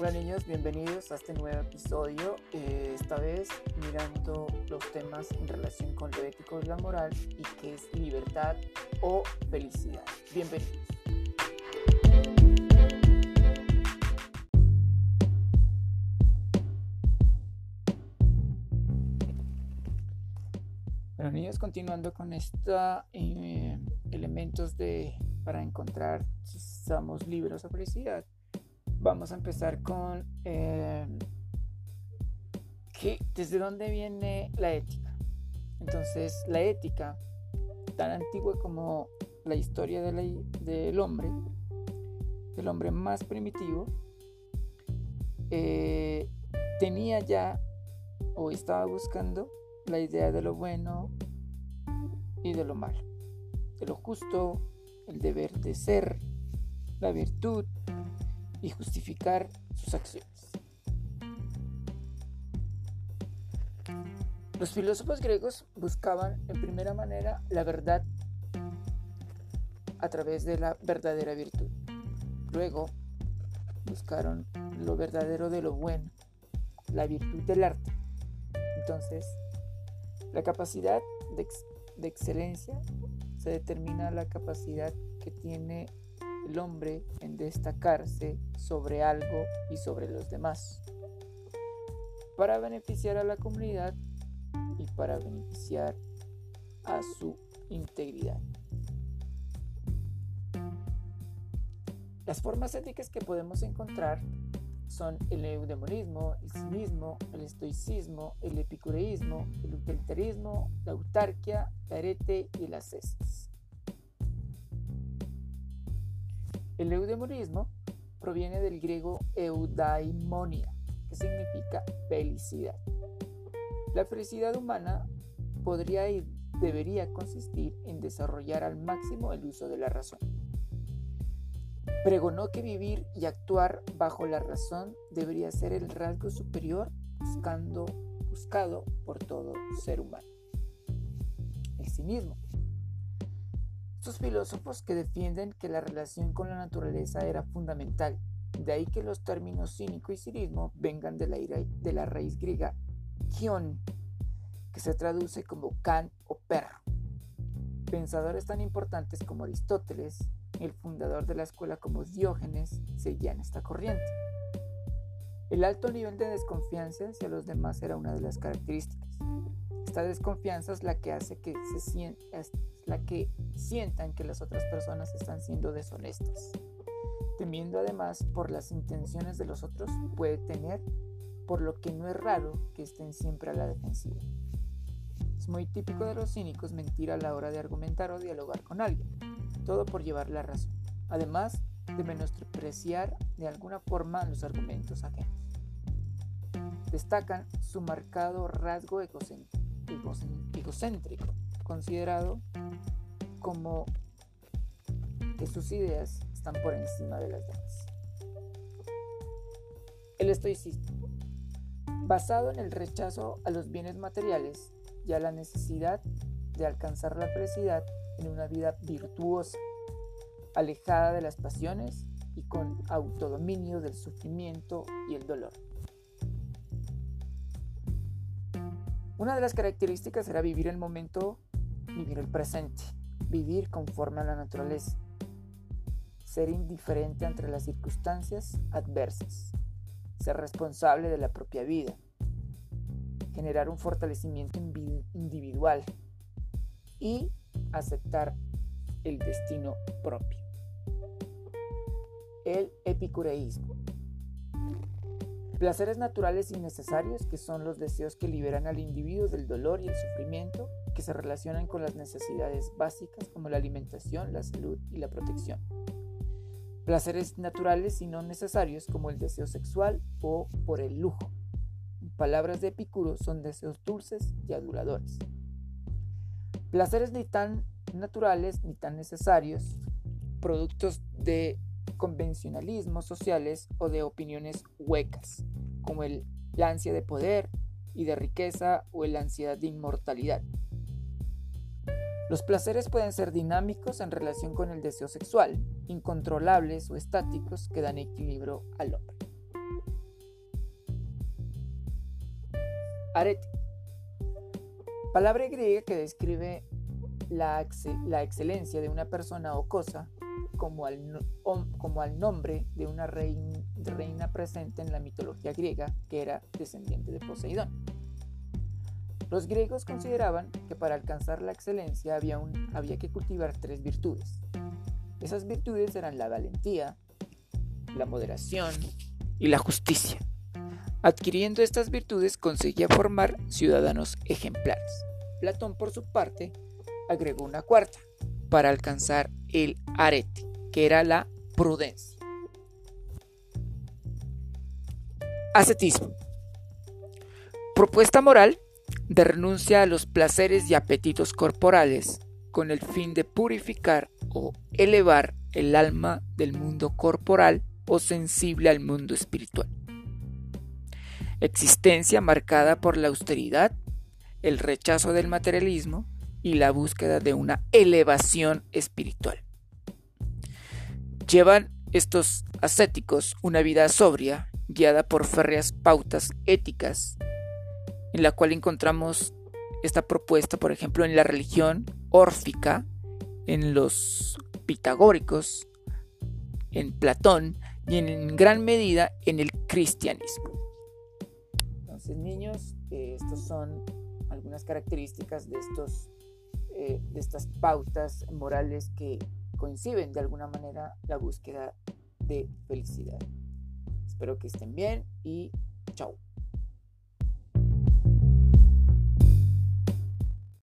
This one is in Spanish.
Hola niños, bienvenidos a este nuevo episodio, eh, esta vez mirando los temas en relación con lo ético y la moral y qué es libertad o felicidad. Bienvenidos. Bueno niños, continuando con estos eh, elementos de, para encontrar si somos libres o felicidad vamos a empezar con eh, desde dónde viene la ética. Entonces, la ética, tan antigua como la historia del hombre, el hombre más primitivo, eh, tenía ya o estaba buscando la idea de lo bueno y de lo malo, de lo justo, el deber de ser, la virtud, y justificar sus acciones. Los filósofos griegos buscaban en primera manera la verdad a través de la verdadera virtud. Luego buscaron lo verdadero de lo bueno, la virtud del arte. Entonces, la capacidad de, excelencia se determina la capacidad que tiene el hombre en destacarse sobre algo y sobre los demás, para beneficiar a la comunidad y para beneficiar a su integridad. Las formas éticas que podemos encontrar son el eudemonismo, el cinismo, el estoicismo, el epicureísmo, el utilitarismo, la autarquia, la arete y las ascesis. El eudemonismo proviene del griego eudaimonia, que significa felicidad. La felicidad humana podría y debería consistir en desarrollar al máximo el uso de la razón. Pregonó que vivir y actuar bajo la razón debería ser el rasgo superior buscado por todo ser humano. El cinismo estos filósofos que defienden que la relación con la naturaleza era fundamental, de ahí que los términos cínico y cinismo vengan de la, raíz griega kion, que se traduce como can o perro. Pensadores tan importantes como Aristóteles, el fundador de la escuela como Diógenes, seguían esta corriente. El alto nivel de desconfianza hacia los demás era una de las características. Esta desconfianza es la que hace que se sienta, la que sientan que las otras personas están siendo deshonestas. Temiendo además por las intenciones de los otros, puede tener, por lo que no es raro que estén siempre a la defensiva. Es muy típico de los cínicos mentir a la hora de argumentar o dialogar con alguien, todo por llevar la razón, además de menospreciar de alguna forma los argumentos ajenos. Destacan su marcado rasgo egocéntrico, considerado como que sus ideas están por encima de las demás. El estoicismo, basado en el rechazo a los bienes materiales y a la necesidad de alcanzar la felicidad en una vida virtuosa, alejada de las pasiones y con autodominio del sufrimiento y el dolor. Una de las características era vivir el momento, vivir el presente, vivir conforme a la naturaleza, ser indiferente ante las circunstancias adversas, ser responsable de la propia vida, generar un fortalecimiento individual y aceptar el destino propio. El epicureísmo. Placeres naturales y necesarios que son los deseos que liberan al individuo del dolor y el sufrimiento que se relacionan con las necesidades básicas como la alimentación, la salud y la protección. Placeres naturales y no necesarios como el deseo sexual o por el lujo. palabras de Epicuro son deseos dulces y aduladores. Placeres ni tan naturales ni tan necesarios, productos de convencionalismos sociales o de opiniones huecas, como el, la ansia de poder y de riqueza o la ansiedad de inmortalidad. Los placeres pueden ser dinámicos en relación con el deseo sexual, incontrolables o estáticos que dan equilibrio al hombre. Arete. Palabra griega que describe la excelencia de una persona o cosa como al, como al nombre de una reina, reina presente en la mitología griega que era descendiente de Poseidón. Los griegos consideraban que para alcanzar la excelencia había, un, había que cultivar tres virtudes. Esas virtudes eran la valentía, la moderación y la justicia. Adquiriendo estas virtudes conseguía formar ciudadanos ejemplares. Platón, por su parte, agregó una cuarta para alcanzar el arete, que era la prudencia. Ascetismo. Propuesta moral de renuncia a los placeres y apetitos corporales con el fin de purificar o elevar el alma del mundo corporal o sensible al mundo espiritual. Existencia marcada por la austeridad, el rechazo del materialismo y la búsqueda de una elevación espiritual. Llevan estos ascéticos una vida sobria, guiada por férreas pautas éticas, en la cual encontramos esta propuesta, por ejemplo, en la religión órfica, en los pitagóricos, en Platón y en gran medida en el cristianismo. Entonces, niños, eh, estos son algunas características de, estos, eh, de estas pautas morales que coinciden de alguna manera la búsqueda de felicidad. Espero que estén bien y chao.